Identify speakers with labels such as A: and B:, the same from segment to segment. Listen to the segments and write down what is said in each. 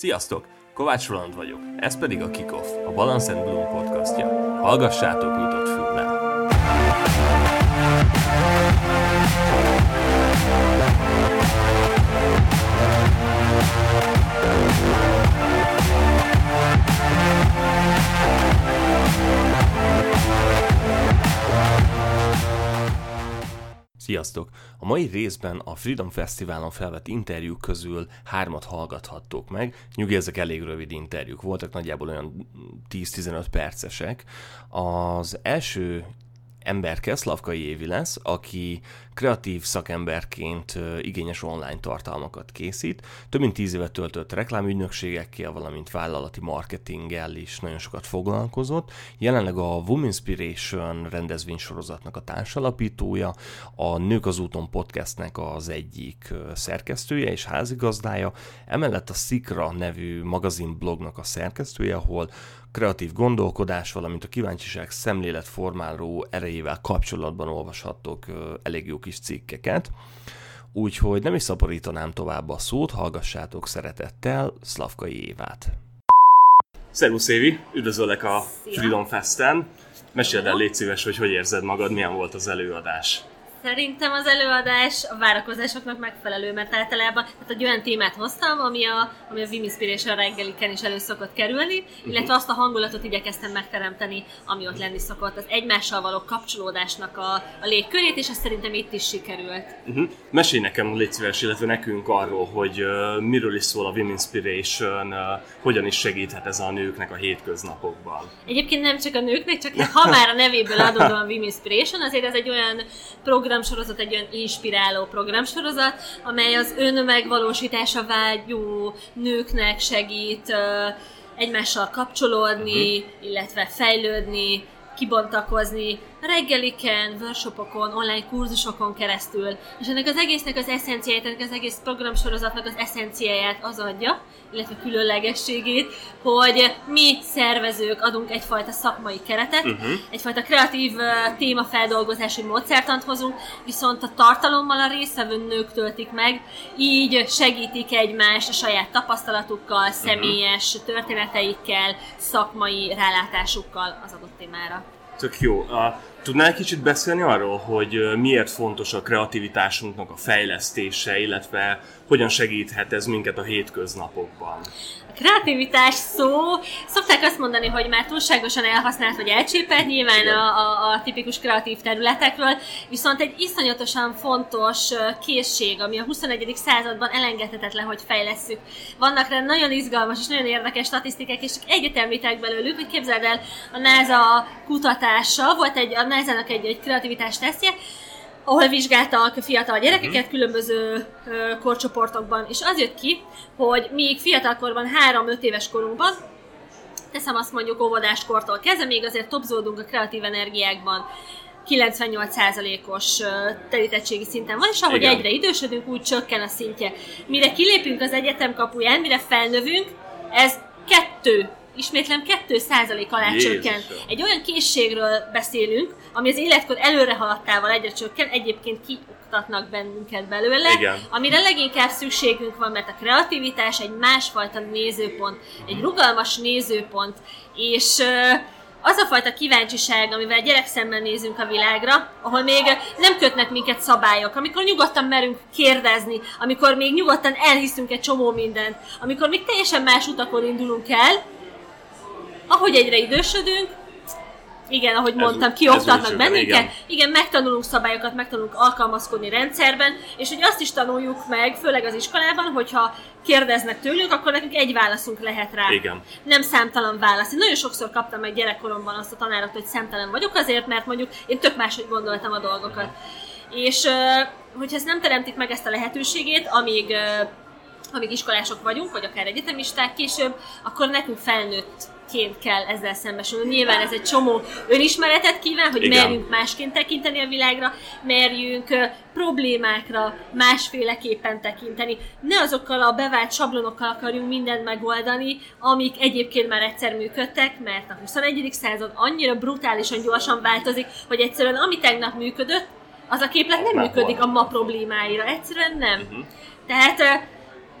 A: Sziasztok! Kovács Roland vagyok, ez pedig a Kickoff, a Balance and Bloom podcastja. Hallgassátok nyitott füllel! Sziasztok! A mai részben a Freedom Fesztiválon felvett interjúk közül hármat hallgathattok meg. Nyugi, ezek elég rövid interjúk voltak, nagyjából olyan 10-15 percesek. Az első ember Keszlavkai Évi lesz, aki kreatív szakemberként igényes online tartalmakat készít. Több mint tíz évet töltött reklámügynökségekkel, valamint vállalati marketinggel is nagyon sokat foglalkozott. Jelenleg a Wominspiration rendezvénysorozatnak a társalapítója, a Nők az úton podcastnek az egyik szerkesztője és házigazdája, emellett a Szikra nevű magazin blognak a szerkesztője, ahol kreatív gondolkodás, valamint a kíváncsiság szemléletformáló erejével kapcsolatban olvashattok elég jó kis cikkeket. Úgyhogy nem is szaporítanám tovább a szót, hallgassátok szeretettel Szlavkai Évát. Szervusz Évi, üdvözöllek a Szia. Freedom Festen. Meséld el, légy szíves, hogy hogy érzed magad, milyen volt az előadás.
B: Szerintem az előadás a várakozásoknak megfelelő, mert általában tehát egy olyan témát hoztam, ami a, ami a Vim Inspiration reggeliken is elő szokott kerülni, uh-huh. illetve azt a hangulatot igyekeztem megteremteni, ami ott lenni szokott, az egymással való kapcsolódásnak a, a légkörét, és ez szerintem itt is sikerült.
A: Uh-huh. Mesélj nekem, légy szíves, illetve nekünk arról, hogy uh, miről is szól a Vim Inspiration, uh, hogyan is segíthet ez a nőknek a hétköznapokban.
B: Egyébként nem csak a nőknek, csak ha már a nevéből adódóan Vim Inspiration, azért ez egy olyan program, programsorozat egy olyan inspiráló programsorozat, amely az önmegvalósítása vágyó nőknek segít egymással kapcsolódni, uh-huh. illetve fejlődni, kibontakozni reggeliken, workshopokon, online kurzusokon keresztül, és ennek az egésznek az eszenciáját, ennek az egész programsorozatnak az eszenciáját az adja, illetve különlegességét, hogy mi szervezők adunk egyfajta szakmai keretet, uh-huh. egyfajta kreatív uh, témafeldolgozási módszertant hozunk, viszont a tartalommal a részvevő nők töltik meg, így segítik egymást a saját tapasztalatukkal, mhm. személyes uh-huh. történeteikkel, szakmai rálátásukkal az adott témára.
A: Tök jó. Tudnál kicsit beszélni arról, hogy miért fontos a kreativitásunknak a fejlesztése, illetve hogyan segíthet ez minket a hétköznapokban?
B: Kreativitás szó, szokták azt mondani, hogy már túlságosan elhasznált vagy elcsépelt nyilván a, a, a tipikus kreatív területekről, viszont egy iszonyatosan fontos készség, ami a 21. században elengedhetetlen, hogy fejlesszük. Vannak rá nagyon izgalmas és nagyon érdekes statisztikák, és csak egyet említek belőlük, hogy képzeld el, a NASA kutatása, volt egy, a NASA-nak egy, egy kreativitás tesztje, ahol vizsgáltak fiatal gyerekeket mhm. különböző korcsoportokban, és az jött ki, hogy míg fiatalkorban 3-5 éves korunkban, teszem azt mondjuk óvodáskortól kezdve, még azért topzódunk a kreatív energiákban, 98%-os telítettségi szinten van, és ahogy Igen. egyre idősödünk, úgy csökken a szintje. Mire kilépünk az egyetem kapuján, mire felnövünk, ez kettő ismétlem 2% alá Jézusom. csökken. Egy olyan készségről beszélünk, ami az életkor előre haladtával egyre csökken, egyébként kioktatnak bennünket belőle, Igen. amire leginkább szükségünk van, mert a kreativitás egy másfajta nézőpont, egy rugalmas nézőpont, és az a fajta kíváncsiság, amivel gyerek szemben nézünk a világra, ahol még nem kötnek minket szabályok, amikor nyugodtan merünk kérdezni, amikor még nyugodtan elhiszünk egy csomó mindent, amikor még teljesen más utakon indulunk el, ahogy egyre idősödünk, igen, ahogy mondtam, kioktatnak bennünket, igen. igen, megtanulunk szabályokat, megtanulunk alkalmazkodni rendszerben, és hogy azt is tanuljuk meg, főleg az iskolában, hogyha kérdeznek tőlünk, akkor nekünk egy válaszunk lehet rá.
A: Igen.
B: Nem számtalan válasz. Én nagyon sokszor kaptam meg gyerekkoromban azt a tanárat, hogy számtalan vagyok azért, mert mondjuk én tök máshogy gondoltam a dolgokat. És hogyha ez nem teremtik meg ezt a lehetőségét, amíg amíg iskolások vagyunk, vagy akár egyetemisták később, akkor nekünk felnőtt ként kell ezzel szembesülni. Nyilván ez egy csomó önismeretet kíván, hogy Igen. merjünk másként tekinteni a világra, merjünk problémákra másféleképpen tekinteni. Ne azokkal a bevált sablonokkal akarjunk mindent megoldani, amik egyébként már egyszer működtek, mert a 21. század annyira brutálisan gyorsan változik, hogy egyszerűen ami tegnap működött, az a képlet nem működik a ma problémáira. Egyszerűen nem. Uh-huh. Tehát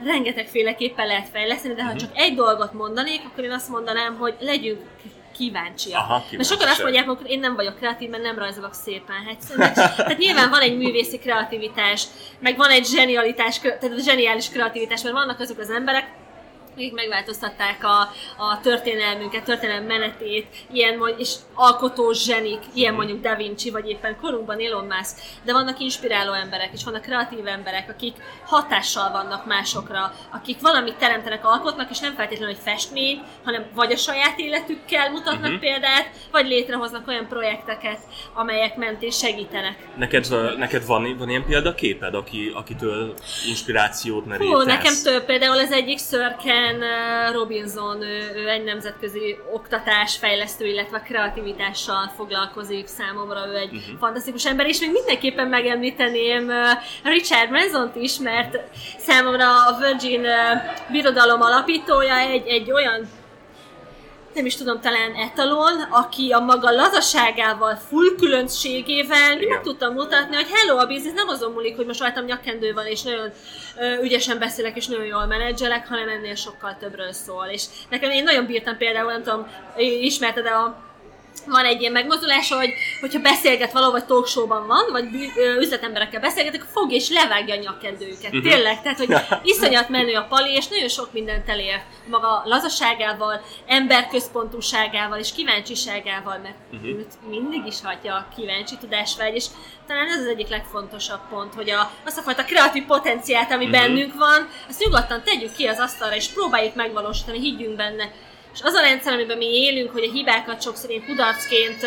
B: rengetegféleképpen lehet fejleszteni, de ha uh-huh. csak egy dolgot mondanék, akkor én azt mondanám, hogy legyünk kíváncsiak. Aha, kíváncsi. Mert sokan azt mondják, hogy én nem vagyok kreatív, mert nem rajzolok szépen. Hát, tehát nyilván van egy művészi kreativitás, meg van egy zsenialitás, tehát a zseniális kreativitás, mert vannak azok az emberek, akik megváltoztatták a, a történelmünket, történelem menetét, ilyen és alkotó zsenik, ilyen mondjuk Da Vinci, vagy éppen korunkban Elon Musk, de vannak inspiráló emberek, és vannak kreatív emberek, akik hatással vannak másokra, akik valamit teremtenek, alkotnak, és nem feltétlenül egy festmény, hanem vagy a saját életükkel mutatnak uh-huh. példát, vagy létrehoznak olyan projekteket, amelyek mentén segítenek.
A: Neked, neked van, van ilyen példaképed, aki, akitől inspirációt merítesz?
B: Hú, nekem több, például az egyik szörke Ken Robinson, ő, egy nemzetközi oktatás, fejlesztő, illetve kreativitással foglalkozik számomra, ő egy uh-huh. fantasztikus ember, és még mindenképpen megemlíteném Richard Branson-t is, mert számomra a Virgin birodalom alapítója egy, egy olyan nem is tudom, talán etalon, aki a maga lazaságával, full különbségével meg tudtam mutatni, hogy hello, a biznisz nem azon múlik, hogy most rajtam nyakendő van, és nagyon ö, ügyesen beszélek, és nagyon jól menedzselek, hanem ennél sokkal többről szól. És nekem én nagyon bírtam például, nem tudom, ismerted a van egy ilyen megmozdulás, hogy hogyha beszélget valahol, vagy talkshowban van, vagy üzletemberekkel beszélgetek, fog és levágja a nyakkendőket. Uh-huh. Tényleg, tehát hogy iszonyat menő a pali, és nagyon sok mindent elér maga lazaságával, emberközpontúságával és kíváncsiságával, mert uh-huh. őt mindig is hagyja a kíváncsi tudásvágy, és talán ez az egyik legfontosabb pont, hogy a, azt a fajta kreatív potenciált, ami uh-huh. bennünk van, azt nyugodtan tegyük ki az asztalra, és próbáljuk megvalósítani, higgyünk benne és az a rendszer, amiben mi élünk, hogy a hibákat sokszor én kudarcként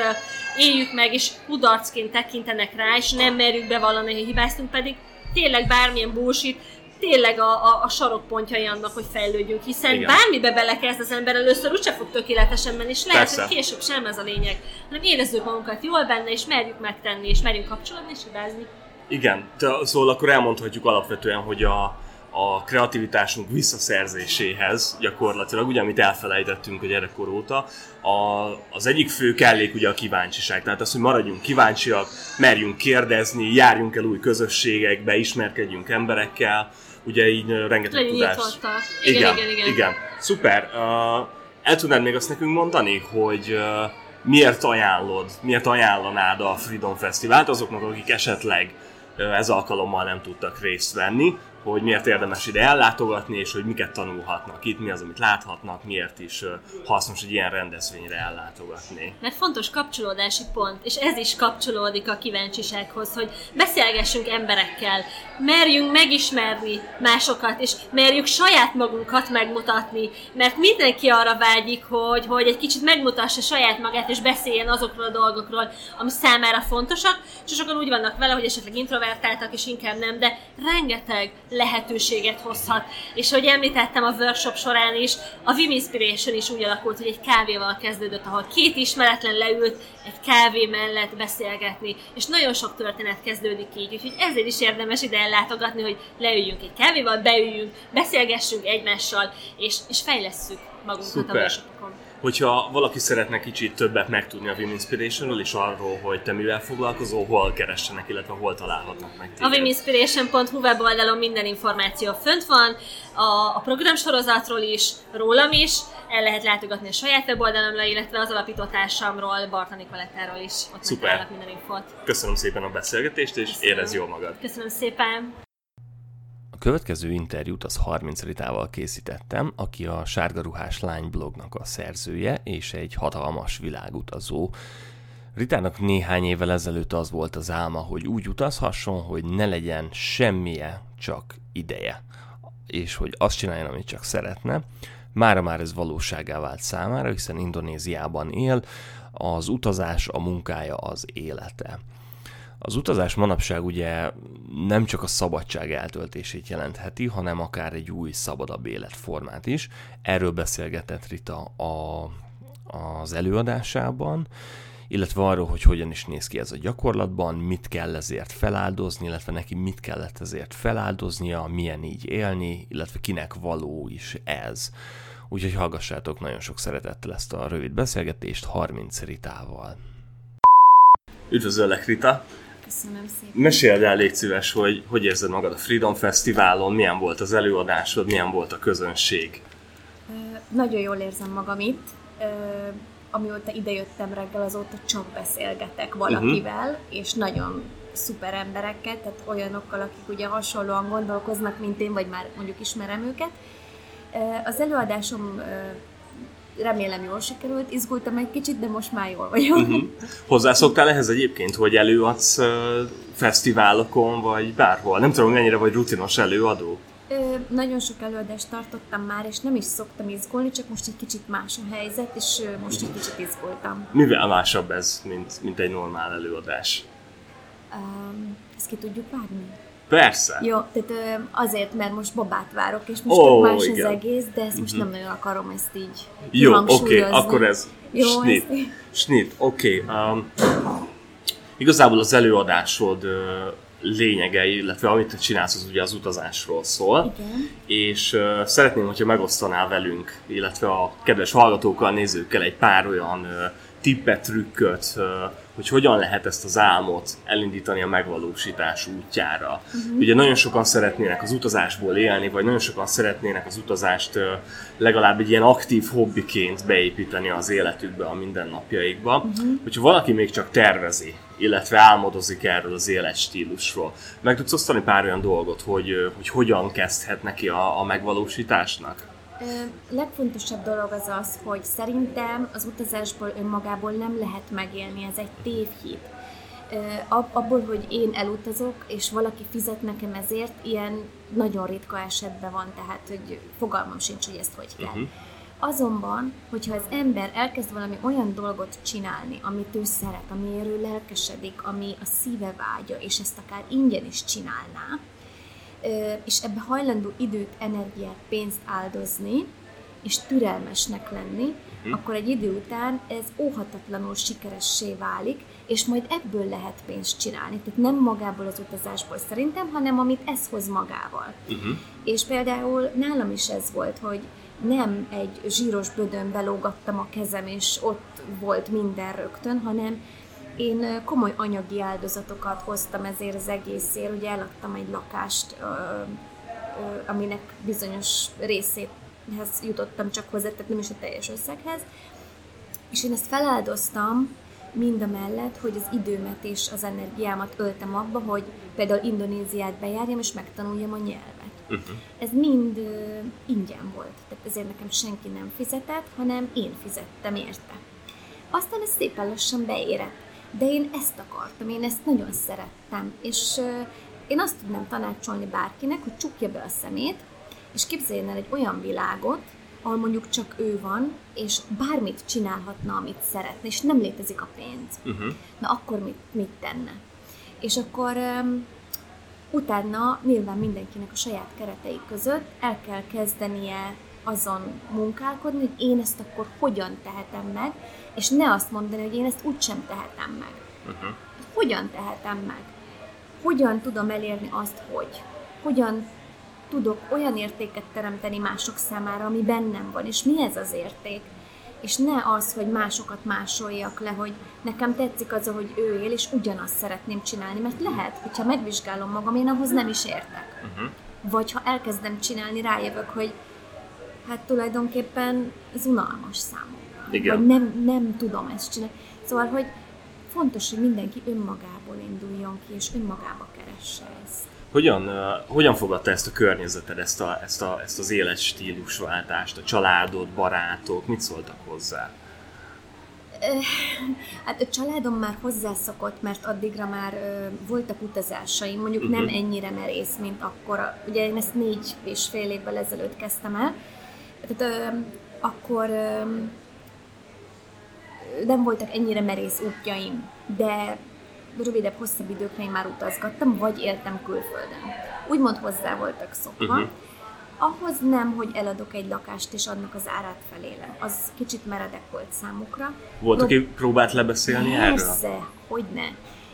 B: éljük meg, és kudarcként tekintenek rá, és nem merjük bevallani, hogy hibáztunk, pedig tényleg bármilyen bullshit, tényleg a, a, a sarokpontjai annak, hogy fejlődjünk, hiszen Igen. bármibe belekezd az ember, először úgyse fog tökéletesen menni, és lehet, Persze. hogy később sem ez a lényeg, hanem érezzük magunkat jól benne, és merjük megtenni, és merjünk kapcsolódni, és hibázni.
A: Igen, szóval akkor elmondhatjuk alapvetően, hogy a, a kreativitásunk visszaszerzéséhez gyakorlatilag, ugye amit elfelejtettünk a gyerekkor óta, a, az egyik fő kellék ugye a kíváncsiság. Tehát az, hogy maradjunk kíváncsiak, merjünk kérdezni, járjunk el új közösségekbe, ismerkedjünk emberekkel, ugye így rengeteg
B: Legyen
A: tudás.
B: Igen, igen, igen, igen.
A: igen. Szuper. Uh, el tudnád még azt nekünk mondani, hogy uh, miért ajánlod, miért ajánlanád a Freedom Fesztivált azoknak, akik esetleg ez alkalommal nem tudtak részt venni, hogy miért érdemes ide ellátogatni, és hogy miket tanulhatnak itt, mi az, amit láthatnak, miért is hasznos egy ilyen rendezvényre ellátogatni.
B: Mert fontos kapcsolódási pont, és ez is kapcsolódik a kíváncsisághoz, hogy beszélgessünk emberekkel, merjünk megismerni másokat, és merjük saját magunkat megmutatni, mert mindenki arra vágyik, hogy, hogy egy kicsit megmutassa saját magát, és beszéljen azokról a dolgokról, ami számára fontosak, és sokan úgy vannak vele, hogy esetleg introvertáltak, és inkább nem, de rengeteg lehetőséget hozhat. És ahogy említettem a workshop során is, a Vim Inspiration is úgy alakult, hogy egy kávéval kezdődött, ahol két ismeretlen leült egy kávé mellett beszélgetni, és nagyon sok történet kezdődik így, úgyhogy ezért is érdemes ide ellátogatni, hogy leüljünk egy kávéval, beüljünk, beszélgessünk egymással, és, és fejlesszük magunkat Szuper. a workshopokon
A: hogyha valaki szeretne kicsit többet megtudni a Vim Inspirationról és arról, hogy te mivel foglalkozol, hol keressenek, illetve hol találhatnak meg téged.
B: A viminspiration.hu weboldalon minden információ fönt van, a, a programsorozatról is, rólam is, el lehet látogatni a saját weboldalomra, illetve az alapítótársamról, Barta Nikolettáról is, ott Szuper. minden infot.
A: Köszönöm szépen a beszélgetést, és Köszönöm. érez jól magad.
B: Köszönöm szépen
A: következő interjút az 30 Ritával készítettem, aki a Sárga Ruhás Lány blognak a szerzője, és egy hatalmas világutazó. Ritának néhány évvel ezelőtt az volt az álma, hogy úgy utazhasson, hogy ne legyen semmije, csak ideje. És hogy azt csináljon, amit csak szeretne. Mára már ez valóságá vált számára, hiszen Indonéziában él, az utazás, a munkája, az élete. Az utazás manapság ugye nem csak a szabadság eltöltését jelentheti, hanem akár egy új, szabadabb életformát is. Erről beszélgetett Rita a, az előadásában, illetve arról, hogy hogyan is néz ki ez a gyakorlatban, mit kell ezért feláldozni, illetve neki mit kellett ezért feláldoznia, milyen így élni, illetve kinek való is ez. Úgyhogy hallgassátok nagyon sok szeretettel ezt a rövid beszélgetést 30 Ritával. Üdvözöllek, Rita!
C: Köszönöm szépen.
A: Meséld el, légy szíves, hogy hogy érzed magad a Freedom Fesztiválon, milyen volt az előadásod, milyen volt a közönség?
C: Nagyon jól érzem magam itt. Amióta idejöttem reggel, azóta csak beszélgetek valakivel, uh-huh. és nagyon szuper embereket, tehát olyanokkal, akik ugye hasonlóan gondolkoznak, mint én, vagy már mondjuk ismerem őket. Az előadásom remélem jól sikerült, izgultam egy kicsit, de most már jól vagyok. Uh-huh.
A: Hozzászoktál ehhez egyébként, hogy előadsz uh, fesztiválokon, vagy bárhol? Nem tudom, mennyire vagy rutinos előadó?
C: Ö, nagyon sok előadást tartottam már, és nem is szoktam izgulni, csak most egy kicsit más a helyzet, és most egy kicsit izgultam.
A: Mivel másabb ez, mint, mint egy normál előadás?
C: Um, ezt ki tudjuk vágni?
A: Persze.
C: Jó, tehát azért, mert most babát várok, és most oh, más igen. az egész, de ezt most uh-huh. nem nagyon akarom ezt így
A: Jó, oké, okay, akkor ez Jó, snit. Ezt... Snit, oké. Okay. Um, igazából az előadásod uh, lényege, illetve amit te csinálsz, az ugye az utazásról szól.
C: Igen.
A: És uh, szeretném, hogyha megosztanál velünk, illetve a kedves hallgatókkal, nézőkkel egy pár olyan uh, tippet, trükköt, uh, hogy hogyan lehet ezt az álmot elindítani a megvalósítás útjára. Uh-huh. Ugye nagyon sokan szeretnének az utazásból élni, vagy nagyon sokan szeretnének az utazást legalább egy ilyen aktív hobbiként beépíteni az életükbe, a mindennapjaikba. Uh-huh. Hogyha valaki még csak tervezi, illetve álmodozik erről az életstílusról, meg tudsz osztani pár olyan dolgot, hogy, hogy hogyan kezdhet neki a, a megvalósításnak?
C: Legfontosabb dolog az az, hogy szerintem az utazásból önmagából nem lehet megélni, ez egy tévhit. Abból, hogy én elutazok, és valaki fizet nekem ezért, ilyen nagyon ritka esetben van, tehát hogy fogalmam sincs, hogy ezt hogy kell. Uh-huh. Azonban, hogyha az ember elkezd valami olyan dolgot csinálni, amit ő szeret, amiért ő lelkesedik, ami a szíve vágya, és ezt akár ingyen is csinálná, és ebbe hajlandó időt, energiát, pénzt áldozni, és türelmesnek lenni, uh-huh. akkor egy idő után ez óhatatlanul sikeressé válik, és majd ebből lehet pénzt csinálni. Tehát nem magából az utazásból szerintem, hanem amit ez hoz magával. Uh-huh. És például nálam is ez volt, hogy nem egy zsíros bödön belógattam a kezem, és ott volt minden rögtön, hanem én komoly anyagi áldozatokat hoztam ezért az egészért, ugye eladtam egy lakást, aminek bizonyos részéhez jutottam csak hozzá, tehát nem is a teljes összeghez, és én ezt feláldoztam mind a mellett, hogy az időmet és az energiámat öltem abba, hogy például Indonéziát bejárjam, és megtanuljam a nyelvet. Uh-huh. Ez mind uh, ingyen volt, tehát ezért nekem senki nem fizetett, hanem én fizettem érte. Aztán ez szépen lassan beérett de én ezt akartam, én ezt nagyon szerettem, és én azt tudnám tanácsolni bárkinek, hogy csukja be a szemét, és képzeljen el egy olyan világot, ahol mondjuk csak ő van, és bármit csinálhatna, amit szeretne, és nem létezik a pénz. Uh-huh. Na akkor mit, mit tenne? És akkor um, utána nyilván mindenkinek a saját keretei között el kell kezdenie azon munkálkodni, hogy én ezt akkor hogyan tehetem meg, és ne azt mondani, hogy én ezt úgysem tehetem meg. Uh-huh. Hogyan tehetem meg? Hogyan tudom elérni azt, hogy? Hogyan tudok olyan értéket teremteni mások számára, ami bennem van, és mi ez az érték? És ne az, hogy másokat másoljak le, hogy nekem tetszik az, hogy ő él, és ugyanazt szeretném csinálni, mert lehet, hogyha megvizsgálom magam, én ahhoz nem is értek. Uh-huh. Vagy ha elkezdem csinálni, rájövök, hogy hát tulajdonképpen ez unalmas számomra. Igen. Vagy nem, nem tudom ezt csinálni. Szóval, hogy fontos, hogy mindenki önmagából induljon ki, és önmagába keresse ezt.
A: Hogyan, hogyan fogadta ezt a környezeted, ezt, a, ezt, a, ezt az életstílusváltást, a családod, barátok, mit szóltak hozzá?
C: Hát a családom már hozzászokott, mert addigra már ö, voltak utazásaim, mondjuk uh-huh. nem mhm. ennyire merész, mint akkor. Ugye én ezt négy és fél évvel ezelőtt kezdtem el. Tehát ö, akkor ö, nem voltak ennyire merész útjaim, de rövidebb, hosszabb időkre én már utazgattam, vagy éltem külföldön. Úgymond hozzá voltak szokva. Uh-huh. Ahhoz nem, hogy eladok egy lakást és annak az árát felélem. Az kicsit meredek volt számukra.
A: Volt, no, aki próbált lebeszélni
C: persze,
A: erről?
C: Persze, hogy ne.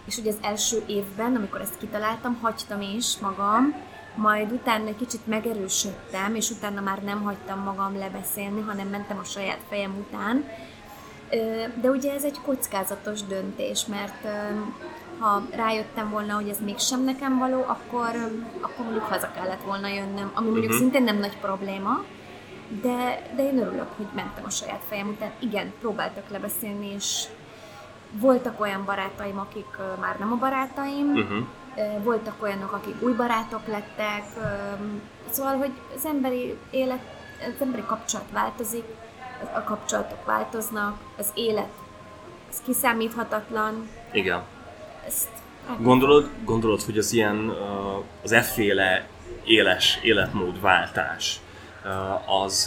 C: És ugye az első évben, amikor ezt kitaláltam, hagytam is magam, majd utána egy kicsit megerősödtem, és utána már nem hagytam magam lebeszélni, hanem mentem a saját fejem után, de ugye ez egy kockázatos döntés, mert ha rájöttem volna, hogy ez mégsem nekem való, akkor, akkor mondjuk haza kellett volna jönnöm, ami mondjuk uh-huh. szintén nem nagy probléma, de, de én örülök, hogy mentem a saját fejem után. Igen, próbáltak lebeszélni, és voltak olyan barátaim, akik már nem a barátaim, uh-huh. uh, voltak olyanok, akik új barátok lettek, szóval, hogy az emberi élet, az emberi kapcsolat változik, a kapcsolatok változnak, az élet az kiszámíthatatlan.
A: Igen. Ezt Gondolod, gondolod, hogy az ilyen, az efféle éles életmódváltás, az,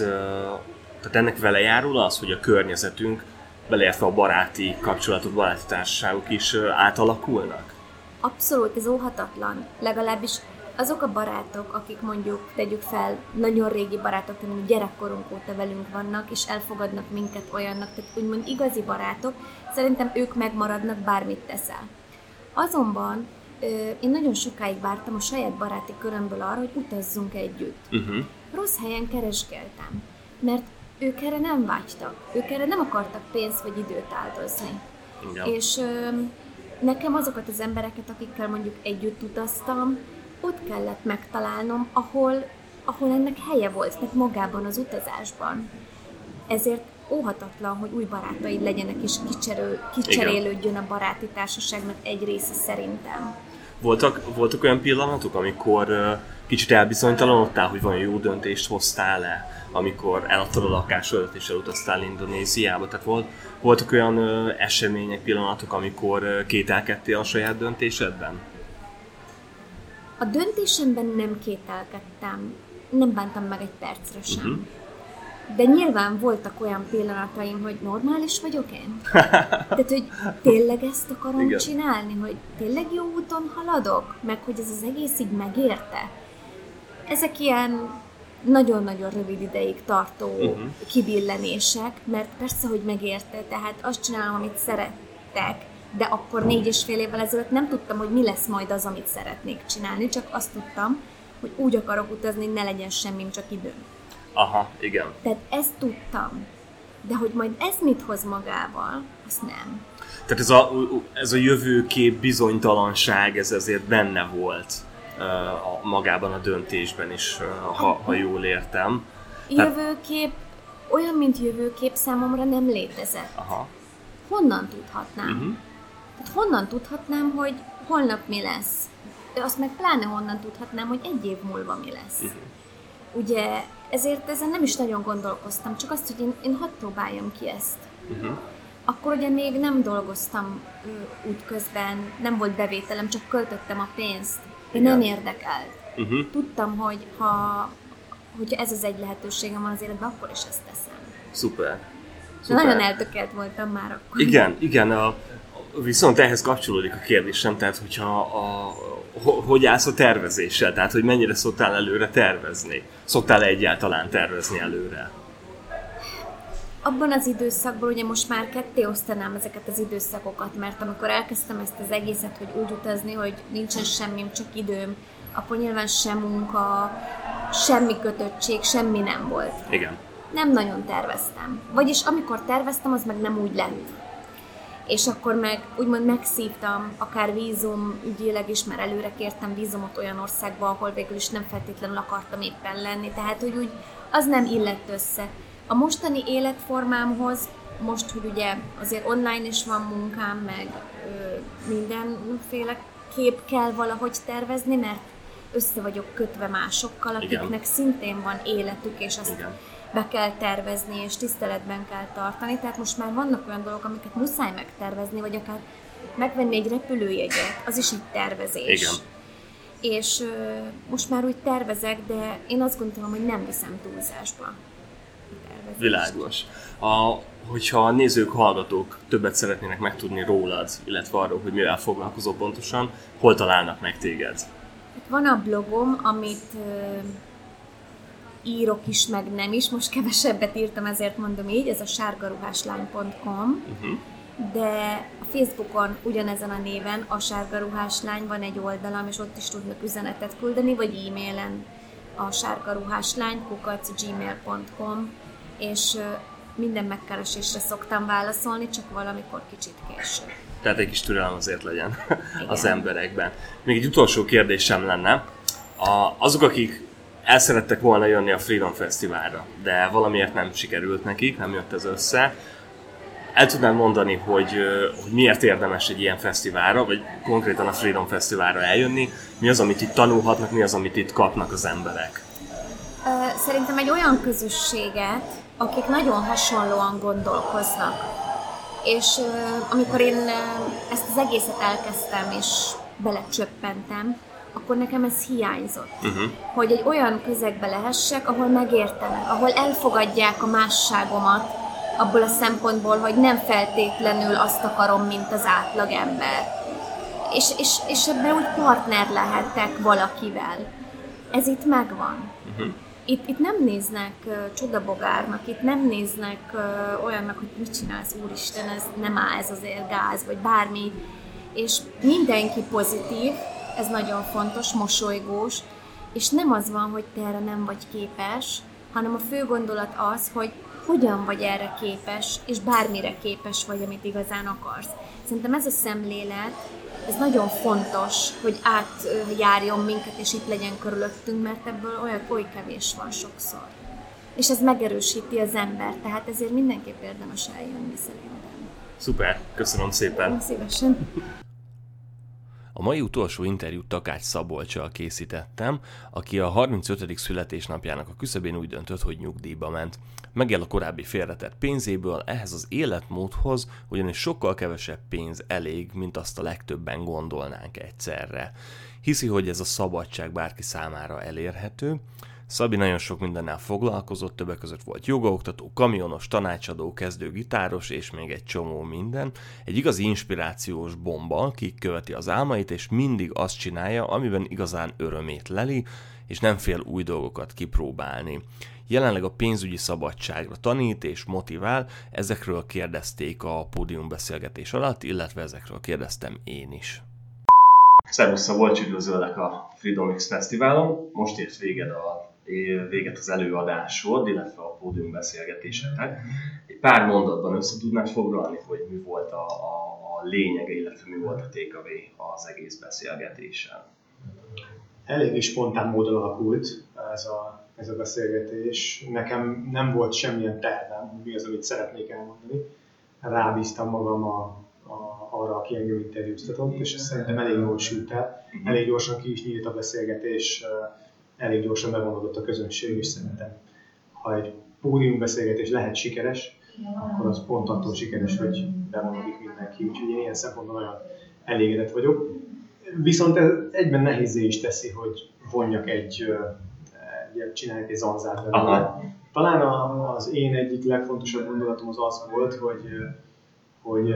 A: tehát ennek vele járul az, hogy a környezetünk, beleértve a baráti kapcsolatok, baráti társaságok is átalakulnak?
C: Abszolút, ez óhatatlan. Legalábbis azok a barátok, akik mondjuk, tegyük fel, nagyon régi barátok, tehát gyerekkorunk óta velünk vannak, és elfogadnak minket olyannak, tehát úgymond igazi barátok, szerintem ők megmaradnak, bármit teszel. Azonban én nagyon sokáig vártam a saját baráti körömből arra, hogy utazzunk együtt. Uh-huh. Rossz helyen keresgéltem, mert ők erre nem vágytak. Ők erre nem akartak pénzt vagy időt áldozni. Ja. És nekem azokat az embereket, akikkel mondjuk együtt utaztam, ott kellett megtalálnom, ahol, ahol ennek helye volt, tehát magában az utazásban. Ezért óhatatlan, hogy új barátaid legyenek, és kicserő, kicserélődjön a baráti társaságnak egy része szerintem.
A: Voltak, voltak olyan pillanatok, amikor kicsit elbizonytalanodtál, hogy van jó döntést hoztál-e, amikor eladtad a lakásodat és elutaztál Indonéziába? Tehát volt, voltak olyan események, pillanatok, amikor kételkedtél a saját döntésedben?
C: A döntésemben nem kételkedtem, nem bántam meg egy percre sem. Uh-huh. De nyilván voltak olyan pillanataim, hogy normális vagyok én? Tehát, hogy tényleg ezt akarom Igen. csinálni, hogy tényleg jó úton haladok, meg hogy ez az egész így megérte. Ezek ilyen nagyon-nagyon rövid ideig tartó uh-huh. kibillenések, mert persze, hogy megérte, tehát azt csinálom, amit szerettek, de akkor négy és fél évvel ezelőtt nem tudtam, hogy mi lesz majd az, amit szeretnék csinálni, csak azt tudtam, hogy úgy akarok utazni, hogy ne legyen semmim, csak időm.
A: Aha, igen.
C: Tehát ezt tudtam. De hogy majd ez mit hoz magával, azt nem.
A: Tehát ez a, ez a jövőkép bizonytalanság, ez ezért benne volt uh, a, magában a döntésben is, uh, ha, ha jól értem.
C: Jövőkép, olyan, mint jövőkép számomra nem létezett. Aha. Honnan tudhatnám? Uh-huh. Tehát honnan tudhatnám, hogy holnap mi lesz? De azt meg pláne honnan tudhatnám, hogy egy év múlva mi lesz. Uh-huh. Ugye ezért ezen nem is nagyon gondolkoztam, csak azt, hogy én, én hadd próbáljam ki ezt. Uh-huh. Akkor ugye még nem dolgoztam útközben, nem volt bevételem, csak költöttem a pénzt. De nem érdekelt. Uh-huh. Tudtam, hogy ha hogyha ez az egy lehetőségem van az életben, akkor is ezt teszem.
A: Szuper.
C: Szuper. Nagyon eltökelt voltam már akkor.
A: Igen, igen. A, viszont ehhez kapcsolódik a kérdésem, tehát hogyha a, hogy állsz a tervezéssel? Tehát, hogy mennyire szoktál előre tervezni? Szoktál egyáltalán tervezni előre?
C: Abban az időszakban ugye most már ketté osztanám ezeket az időszakokat, mert amikor elkezdtem ezt az egészet, hogy úgy utazni, hogy nincsen semmim, csak időm, akkor nyilván sem munka, semmi kötöttség, semmi nem volt.
A: Igen.
C: Nem nagyon terveztem. Vagyis amikor terveztem, az meg nem úgy lett és akkor meg úgymond megszívtam, akár vízum ügyileg is, mert előre kértem vízumot olyan országba, ahol végül is nem feltétlenül akartam éppen lenni, tehát hogy úgy az nem illett össze. A mostani életformámhoz, most, hogy ugye azért online is van munkám, meg ö, mindenféle kép kell valahogy tervezni, mert össze vagyok kötve másokkal, akiknek Igen. szintén van életük, és azt Igen be kell tervezni, és tiszteletben kell tartani. Tehát most már vannak olyan dolgok, amiket muszáj megtervezni, vagy akár megvenni egy repülőjegyet, az is egy tervezés.
A: Igen.
C: És ö, most már úgy tervezek, de én azt gondolom, hogy nem viszem túlzásba.
A: Világos. A, hogyha a nézők, hallgatók többet szeretnének megtudni rólad, illetve arról, hogy mivel foglalkozol pontosan, hol találnak meg téged?
C: Hát van a blogom, amit írok is, meg nem is. Most kevesebbet írtam, ezért mondom így, ez a sárgaruháslány.com. Uh-huh. De a Facebookon ugyanezen a néven a sárgaruháslány van egy oldalam, és ott is tudnak üzenetet küldeni, vagy e-mailen a sárgaruháslány gmail.com és minden megkeresésre szoktam válaszolni, csak valamikor kicsit később.
A: Tehát egy kis türelem azért legyen Igen. az emberekben. Még egy utolsó kérdésem lenne. A, azok, akik el szerettek volna jönni a Freedom Fesztiválra, de valamiért nem sikerült nekik, nem jött ez össze, el tudnám mondani, hogy, hogy miért érdemes egy ilyen fesztiválra, vagy konkrétan a Freedom Fesztiválra eljönni, mi az, amit itt tanulhatnak, mi az, amit itt kapnak az emberek?
C: Szerintem egy olyan közösséget, akik nagyon hasonlóan gondolkoznak. És amikor én ezt az egészet elkezdtem, és belecsöppentem, akkor nekem ez hiányzott. Uh-huh. Hogy egy olyan közegbe lehessek, ahol megértenek, ahol elfogadják a másságomat, abból a szempontból, hogy nem feltétlenül azt akarom, mint az átlag ember. És, és, és ebben úgy partner lehettek valakivel. Ez itt megvan. Uh-huh. Itt, itt nem néznek uh, csodabogárnak, itt nem néznek uh, olyannak, hogy mit csinálsz, úristen, ez nem áll, ez azért gáz, vagy bármi. És mindenki pozitív, ez nagyon fontos, mosolygós, és nem az van, hogy te erre nem vagy képes, hanem a fő gondolat az, hogy hogyan vagy erre képes, és bármire képes vagy, amit igazán akarsz. Szerintem ez a szemlélet, ez nagyon fontos, hogy átjárjon minket, és itt legyen körülöttünk, mert ebből olyan oly kevés van sokszor. És ez megerősíti az ember, tehát ezért mindenképp érdemes eljönni szerintem.
A: Szuper, köszönöm szépen!
C: Szívesen!
A: A mai utolsó interjút Takács Szabolcsal készítettem, aki a 35. születésnapjának a küszöbén úgy döntött, hogy nyugdíjba ment. Megjel a korábbi félretett pénzéből, ehhez az életmódhoz ugyanis sokkal kevesebb pénz elég, mint azt a legtöbben gondolnánk egyszerre. Hiszi, hogy ez a szabadság bárki számára elérhető, Szabi nagyon sok mindennel foglalkozott, többek között volt jogaoktató, kamionos, tanácsadó, kezdő gitáros és még egy csomó minden. Egy igazi inspirációs bomba, ki követi az álmait, és mindig azt csinálja, amiben igazán örömét leli, és nem fél új dolgokat kipróbálni. Jelenleg a pénzügyi szabadságra tanít és motivál, ezekről kérdezték a pódiumbeszélgetés alatt, illetve ezekről kérdeztem én is. Szervusz Szabolcs, üdvözöllek a Freedom X Fesztiválon. Most ért véged a véget az előadásod, illetve a pódium beszélgetésetek. Egy pár mondatban össze tudnád foglalni, hogy mi volt a, a, a lényege, illetve mi volt a takeaway az egész beszélgetésen?
D: Elég spontán módon alakult ez a, ez a beszélgetés. Nekem nem volt semmilyen tervem, mi az, amit szeretnék elmondani. Rábíztam magam a, a, arra, aki engem interjúztatott, és szerintem elég jól sült el. Elég gyorsan ki is nyílt a beszélgetés elég gyorsan bevonódott a közönség, és szerintem, ha egy beszélgetés lehet sikeres, akkor az pont attól sikeres, hogy bevonódik mindenki. Úgyhogy én ilyen szempontból nagyon elégedett vagyok. Viszont ez egyben nehézé is teszi, hogy vonjak egy, egy csináljak egy zanzát belőle. Talán az én egyik legfontosabb gondolatom az az volt, hogy, hogy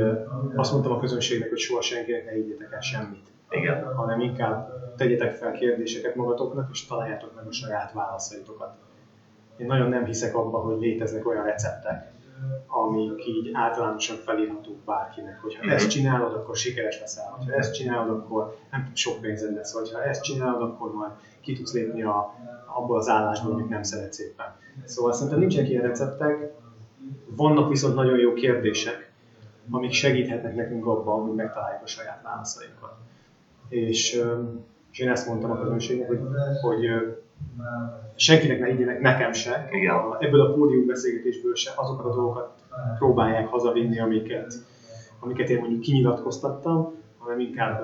D: azt mondtam a közönségnek, hogy soha senkinek ne higgyetek el semmit
A: igen.
D: hanem inkább tegyetek fel kérdéseket magatoknak, és találjátok meg a saját válaszaitokat. Én nagyon nem hiszek abban, hogy léteznek olyan receptek, amik így általánosan felírhatók bárkinek, hogy ha ezt csinálod, akkor sikeres leszel, ha ezt csinálod, akkor nem sok pénzed lesz, vagy ha ezt csinálod, akkor majd ki tudsz lépni a, abból az állásból, amit nem szeretsz éppen. Szóval szerintem nincsenek ilyen receptek, vannak viszont nagyon jó kérdések, amik segíthetnek nekünk abban, hogy megtaláljuk a saját válaszainkat és, és én ezt mondtam a közönségnek, hogy, hogy senkinek ne higgyenek, nekem se. Igen. Ebből a pódium beszélgetésből se azokat a dolgokat próbálják hazavinni, amiket, amiket én mondjuk kinyilatkoztattam, hanem inkább,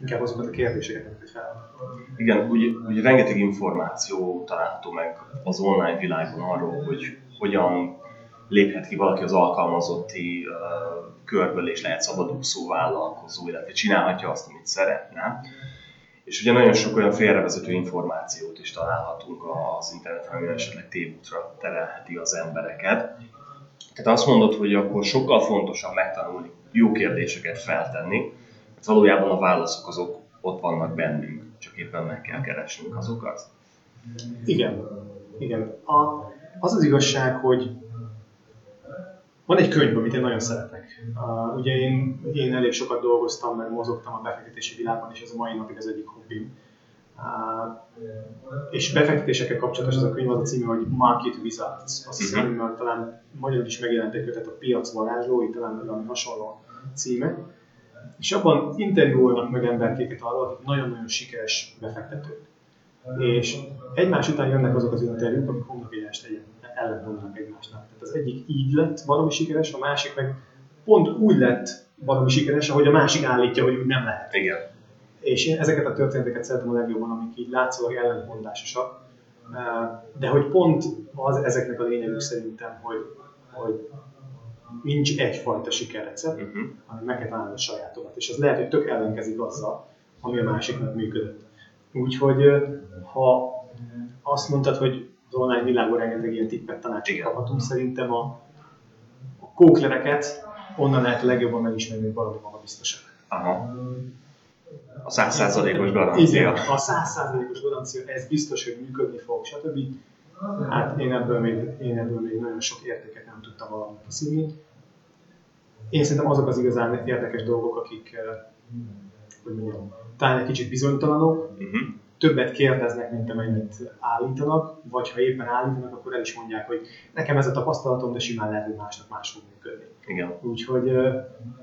D: inkább azokat a kérdéseket, fel.
A: Igen, úgy, úgy rengeteg információ található meg az online világon arról, hogy hogyan léphet ki valaki az alkalmazotti uh, körből, és lehet szabadúszó vállalkozó, illetve csinálhatja azt, amit szeretne. És ugye nagyon sok olyan félrevezető információt is találhatunk az interneten, ami esetleg tévútra terelheti az embereket. Tehát azt mondod, hogy akkor sokkal fontosabb megtanulni jó kérdéseket feltenni, mert valójában a válaszok azok ott vannak bennünk, csak éppen meg kell keresnünk azokat.
D: Igen, igen. A, az az igazság, hogy van egy könyv, amit én nagyon szeretek. Uh, ugye én, én elég sokat dolgoztam, meg mozogtam a befektetési világban, és ez a mai napig az egyik hobbim. és befektetésekkel kapcsolatos az a könyv az a címe, hogy Market Wizards. Azt hiszem, uh-huh. hogy talán magyarul is megjelent egy kötet a piac varázslói, talán valami hasonló címe. És abban interjúolnak meg emberkéket arról, akik nagyon-nagyon sikeres befektetők. És egymás után jönnek azok az interjúk, amik homlok egyenes ellen mondanak egymásnak. Tehát az egyik így lett valami sikeres, a másik meg pont úgy lett valami sikeres, ahogy a másik állítja, hogy úgy nem lehet.
A: Igen.
D: És én ezeket a történeteket szeretem a legjobban, amik így látszólag ellentmondásosak. De hogy pont az ezeknek a lényegük szerintem, hogy, hogy nincs egyfajta sikerrecept, uh-huh. hanem meg kell találni a sajátomat. És az lehet, hogy tök ellenkezik azzal, ami a másiknak működött. Úgyhogy ha azt mondtad, hogy az online világban rengeteg ilyen tippet tanácsot kaphatunk, szerintem a, a kóklereket onnan lehet legjobban megismerni, hogy valami magabiztosak.
A: Aha. A százszázalékos garancia.
D: Igen, a százszázalékos garancia, ez biztos, hogy működni fog, stb. Hát én ebből még, én ebből még nagyon sok értéket nem tudtam valamit kiszívni. Én szerintem azok az igazán érdekes dolgok, akik, hogy mondjam, talán egy kicsit bizonytalanok, uh-huh. Többet kérdeznek, mint amennyit állítanak, vagy ha éppen állítanak, akkor el is mondják, hogy nekem ez a tapasztalatom, de simán lehet, hogy másnak más fog működni.
A: Igen.
D: Úgyhogy,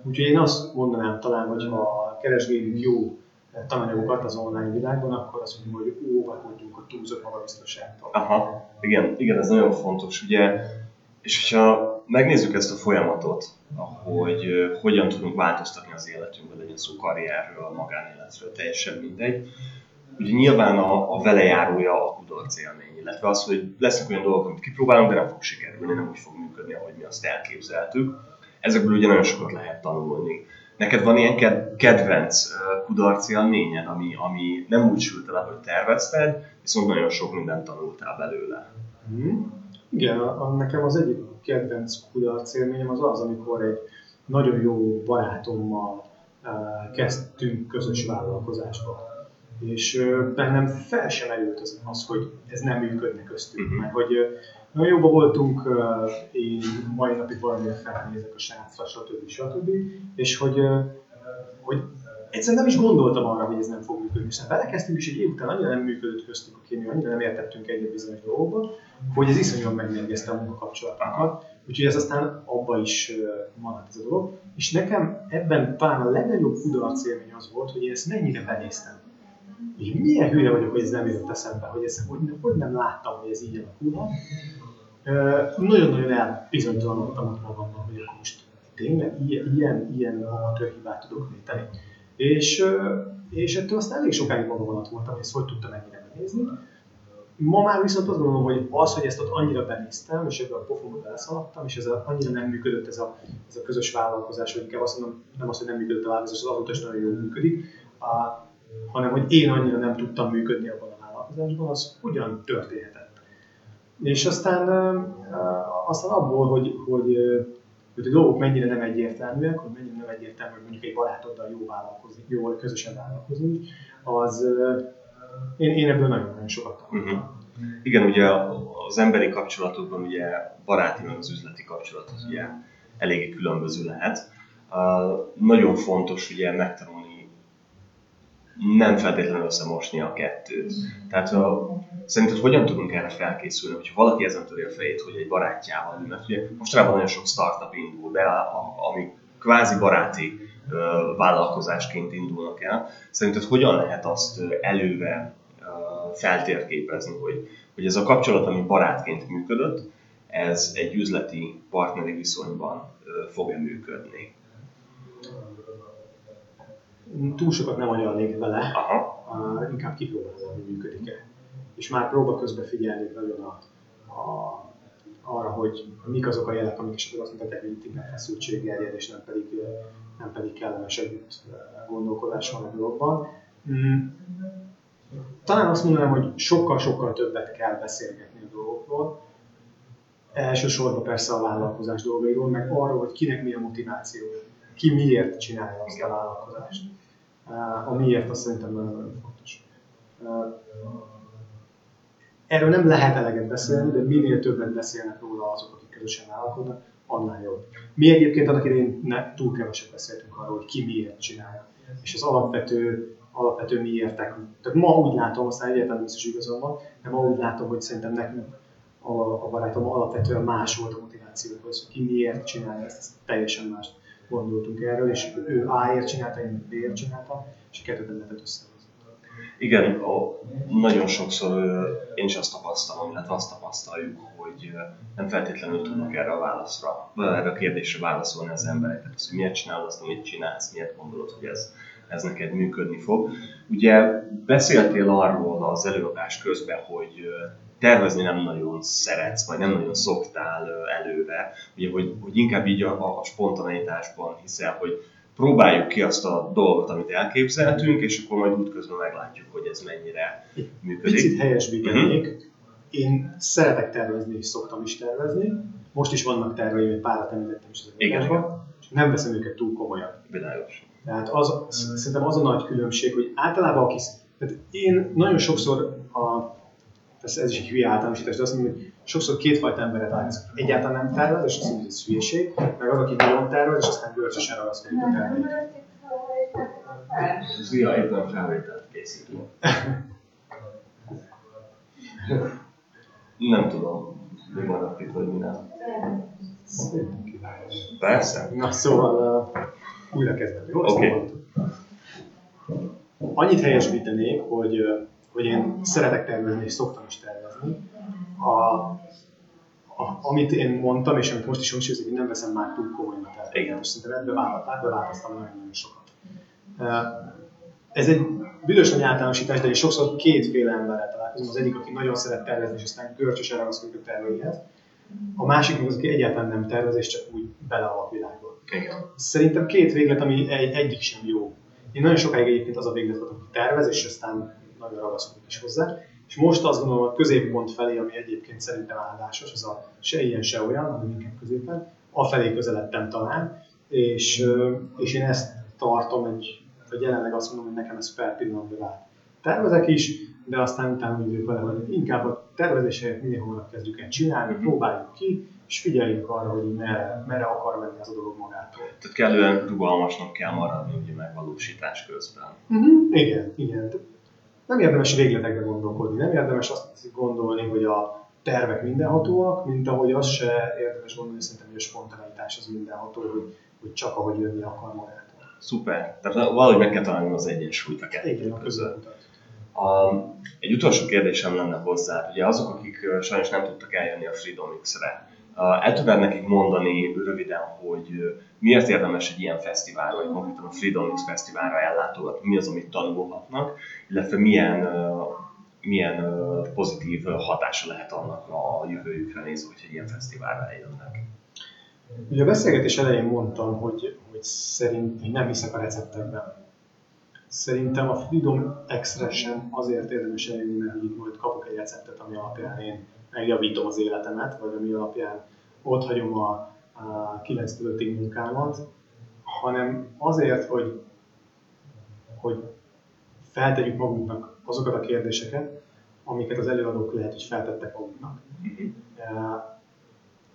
D: úgyhogy én azt mondanám talán, hogy ha keresgélünk jó tananyagokat az online világban, akkor azt mondjuk, hogy óvakodjunk a túlzott magabiztosságtól.
A: Aha, igen, igen, ez nagyon fontos, ugye, és hogyha megnézzük ezt a folyamatot, hogy hogyan tudunk változtatni az életünkben, legyen szó karrierről, magánéletről, teljesen mindegy. Ugye nyilván a, a velejárója a kudarc élmény, illetve az, hogy lesznek olyan dolgok, amit kipróbálunk, de nem fog sikerülni, nem úgy fog működni, ahogy mi azt elképzeltük. Ezekből ugye nagyon sokat lehet tanulni. Neked van ilyen kedvenc kudarc élményed, ami, ami nem úgy sült el, ahogy tervezted, viszont nagyon sok mindent tanultál belőle.
D: Hmm. Igen, a, nekem az egyik kedvenc kudarc élményem az az, amikor egy nagyon jó barátommal uh, kezdtünk közös vállalkozásba. És bennem fel sem erült az, az, hogy ez nem működne köztünk, uh-huh. mert hogy nagyon jóban voltunk, én mai napig valamilyen felnézek a srácra, stb. stb. És hogy, hogy egyszerűen nem is gondoltam arra, hogy ez nem fog működni. És belekezdtünk, és egy év után annyira nem működött köztünk a kémia, annyira nem értettünk egyet bizonyos dolgokba, hogy ez iszonyúan megmérgezte a munkakapcsolatunkat. Úgyhogy ez aztán abba is maradt ez a dolog. És nekem ebben talán a legnagyobb kudarc élmény az volt, hogy én ezt mennyire benéztem. És milyen hülye vagyok, hogy ez nem jött eszembe, hogy, ez, hogy, hogy nem láttam, hogy ez így alakulhat. Nagyon-nagyon elbizonytalanodtam ott magamban, hogy akkor most tényleg ilyen, ilyen, ilyen hibát tudok véteni. És, és ettől aztán elég sokáig magam alatt voltam, hogy ezt hogy tudtam ennyire benézni. Ma már viszont azt gondolom, hogy az, hogy ezt ott annyira benéztem, és ebben a pofonba beleszaladtam, és ez a, annyira nem működött ez a, ez a közös vállalkozás, hogy inkább azt mondom, nem az, hogy nem működött a vállalkozás, az azóta is nagyon jól működik, a, hanem hogy én annyira nem tudtam működni abban a vállalkozásban, az hogyan történhetett. És aztán, aztán abból, hogy, hogy hogy a dolgok mennyire nem egyértelműek, hogy mennyire nem egyértelmű, hogy mondjuk egy barátoddal jó vállalkozni, jó közösen vállalkozni, az én, én ebből nagyon-nagyon sokat tanultam. Uh-huh.
A: Igen, ugye az emberi kapcsolatokban ugye baráti meg az üzleti kapcsolat az ugye eléggé különböző lehet. Uh, nagyon fontos ugye megtanulni nem feltétlenül összemosni a kettőt. Tehát uh, szerinted hogyan tudunk erre felkészülni, hogyha valaki ezen töri a fejét, hogy egy barátjával, mert ugye mostanában nagyon sok startup indul be, ami kvázi baráti vállalkozásként indulnak el. Szerinted hogyan lehet azt előre feltérképezni, hogy, hogy ez a kapcsolat, ami barátként működött, ez egy üzleti partneri viszonyban fog-e működni?
D: Túl sokat nem anyalnék vele, Aha. inkább kipróbálom, hogy működik-e. És már próba közben figyelni nagyon a, a, arra, hogy mik azok a jelek, amik esetleg azt mutatják, hogy itt inkább feszültség gerjed, és nem pedig, nem pedig kellemes együtt gondolkodás van a dologban. Mm. Talán azt mondanám, hogy sokkal-sokkal többet kell beszélgetni a dolgokról. Elsősorban persze a vállalkozás dolgairól, meg arról, hogy kinek mi a motivációja, ki miért csinálja azt a vállalkozást. A miért azt szerintem nagyon-nagyon fontos. Erről nem lehet eleget beszélni, de minél többet beszélnek róla azok, akik közösen vállalkoznak, annál jobb. Mi egyébként annak idején ne, túl keveset beszéltünk arról, hogy ki miért csinálja. És az alapvető alapvető miértek. Tehát ma úgy látom, aztán egyáltalán biztos igazam van, de ma úgy látom, hogy szerintem nekünk a, a barátom alapvetően más volt a motivációhoz, ki miért csinálja ezt, ezt teljesen más gondoltunk erről, és ő A-ért csinálta, én B-ért csinálta, és kettőt lehetett összehozni.
A: Igen, a, nagyon sokszor én is azt tapasztalom, illetve azt tapasztaljuk, hogy nem feltétlenül tudnak erre a válaszra, erre a kérdésre válaszolni az emberek. Tehát az, hogy miért csinálod azt, amit csinálsz, miért gondolod, hogy ez, ez neked működni fog. Ugye beszéltél arról az előadás közben, hogy tervezni nem nagyon szeretsz, vagy nem nagyon szoktál előre, ugye, hogy, hogy inkább így a, a spontaneitásban hiszel, hogy próbáljuk ki azt a dolgot, amit elképzeltünk, és akkor majd útközben meglátjuk, hogy ez mennyire működik.
D: Picit helyesbítenék. Uh-huh. Én szeretek tervezni, és szoktam is tervezni. Most is vannak terveim, egy párat említettem is az
A: igen,
D: nem veszem őket túl komolyan.
A: Világos.
D: Tehát az, szerintem az a nagy különbség, hogy általában aki... Tehát én nagyon sokszor a ez, ez is egy hülye általánosítás, de azt mondom, hogy sokszor kétfajta emberet találkozok. Egyáltalán nem tervez, és azt mondja, hogy ez hülyeség, meg az, aki nagyon tervez, és aztán görcsösen ragaszkodik a terveik.
A: Szia, éppen felvételt készítünk. nem tudom, mi maradt itt, vagy mi nem. Persze.
D: Na szóval uh, újra kezdem, jó? Okay. Annyit helyesbítenék, hogy uh, hogy én szeretek tervezni, és szoktam is tervezni. A, a, amit én mondtam, és amit most is hangsúlyozok, hogy nem veszem már túl komolyan a terveket, és szerintem ebbe, változtam nagyon-nagyon sokat. Ez egy büdös nagy általánosítás, de én sokszor kétféle emberrel találkozom. Az egyik, aki nagyon szeret tervezni, és aztán görcsösen ragaszkodik a terveihez. A másik, az, aki egyáltalán nem tervez, és csak úgy bele a világba. Szerintem két véglet, ami egy, egyik sem jó. Én nagyon sokáig egyébként az a véglet volt, aki tervez, és aztán nagyon ragaszkodik is hozzá. És most azt gondolom, a középpont felé, ami egyébként szerintem áldásos, az a se ilyen, se olyan, hanem inkább középen, afelé közeledtem talán, és, és én ezt tartom egy, vagy jelenleg azt mondom, hogy nekem ez per pillanatban rá. Tervezek is, de aztán utána úgy vele, hogy inkább a tervezés helyett minél holnap kezdjük el csinálni, mm-hmm. próbáljuk ki, és figyeljünk arra, hogy merre, merre akar menni az a dolog magától.
A: Tehát kellően rugalmasnak kell maradni ugye megvalósítás közben.
D: Uh-huh. Igen, igen nem érdemes végletekbe gondolkodni, nem érdemes azt gondolni, hogy a tervek mindenhatóak, mint ahogy az se érdemes gondolni, szerintem, hogy a spontaneitás az mindenható, hogy, hogy csak ahogy jönni akar magától.
A: Szuper. Tehát valahogy meg kell találni az egyensúlyt a kettő között. A, egy utolsó kérdésem lenne hozzá. Ugye azok, akik sajnos nem tudtak eljönni a Freedom X-re, el tudnád nekik mondani röviden, hogy miért érdemes egy ilyen fesztiválra, vagy konkrétan a Freedom X fesztiválra ellátogatni, mi az, amit tanulhatnak, illetve milyen, milyen pozitív hatása lehet annak a jövőjükre nézve, hogy egy ilyen fesztiválra eljönnek.
D: Ugye a beszélgetés elején mondtam, hogy, hogy szerint hogy nem hiszek a receptekben. Szerintem a Freedom Extra sem azért érdemes eljönni, mert így majd kapok egy receptet, ami alapján én megjavítom az életemet, vagy ami alapján ott hagyom a, a 9 5 munkámat, hanem azért, hogy, hogy feltegyük magunknak azokat a kérdéseket, amiket az előadók lehet, hogy feltettek maguknak.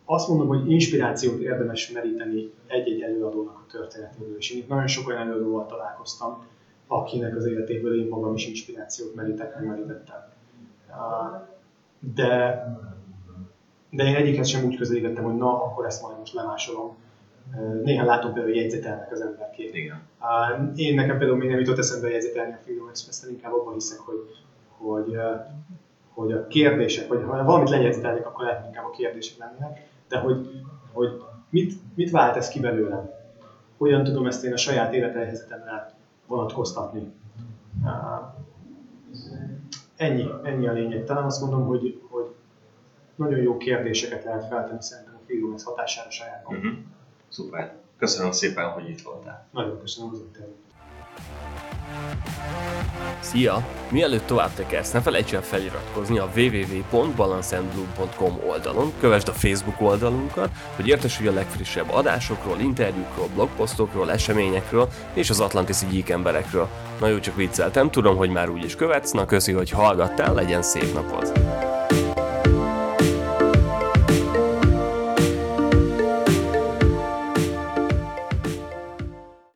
D: Azt mondom, hogy inspirációt érdemes meríteni egy-egy előadónak a történetéből, és én itt nagyon sok olyan előadóval találkoztam, akinek az életéből én magam is inspirációt merítek, meg merítettem. De de én egyikhez sem úgy közelítettem, hogy na, akkor ezt majd most lemásolom. Néha látom például, hogy jegyzetelnek az emberként.
A: Igen.
D: Én nekem például még nem jutott eszembe jegyzetelni a Freedom Express-en, inkább abban hiszek, hogy, hogy, hogy a kérdések, vagy ha valamit lejegyzetelnék, akkor lehet inkább a kérdések lennének, de hogy, hogy mit, mit vált ez ki belőlem? Hogyan tudom ezt én a saját élethelyzetemre vonatkoztatni? Ennyi, ennyi a lényeg. Talán azt mondom, hogy, hogy nagyon jó kérdéseket lehet feltenni szerintem a Freedomex hatására saját
A: uh-huh. Szuper. Köszönöm szépen, hogy itt voltál.
D: Nagyon köszönöm az interjút.
A: Szia! Mielőtt tovább tekersz, ne felejts el feliratkozni a www.balanceandblue.com oldalon, kövesd a Facebook oldalunkat, hogy értesülj a legfrissebb adásokról, interjúkról, blogposztokról, eseményekről és az Atlantis gyík emberekről. Na jó, csak vicceltem, tudom, hogy már úgy is követsz, na köszi, hogy hallgattál, legyen szép napod!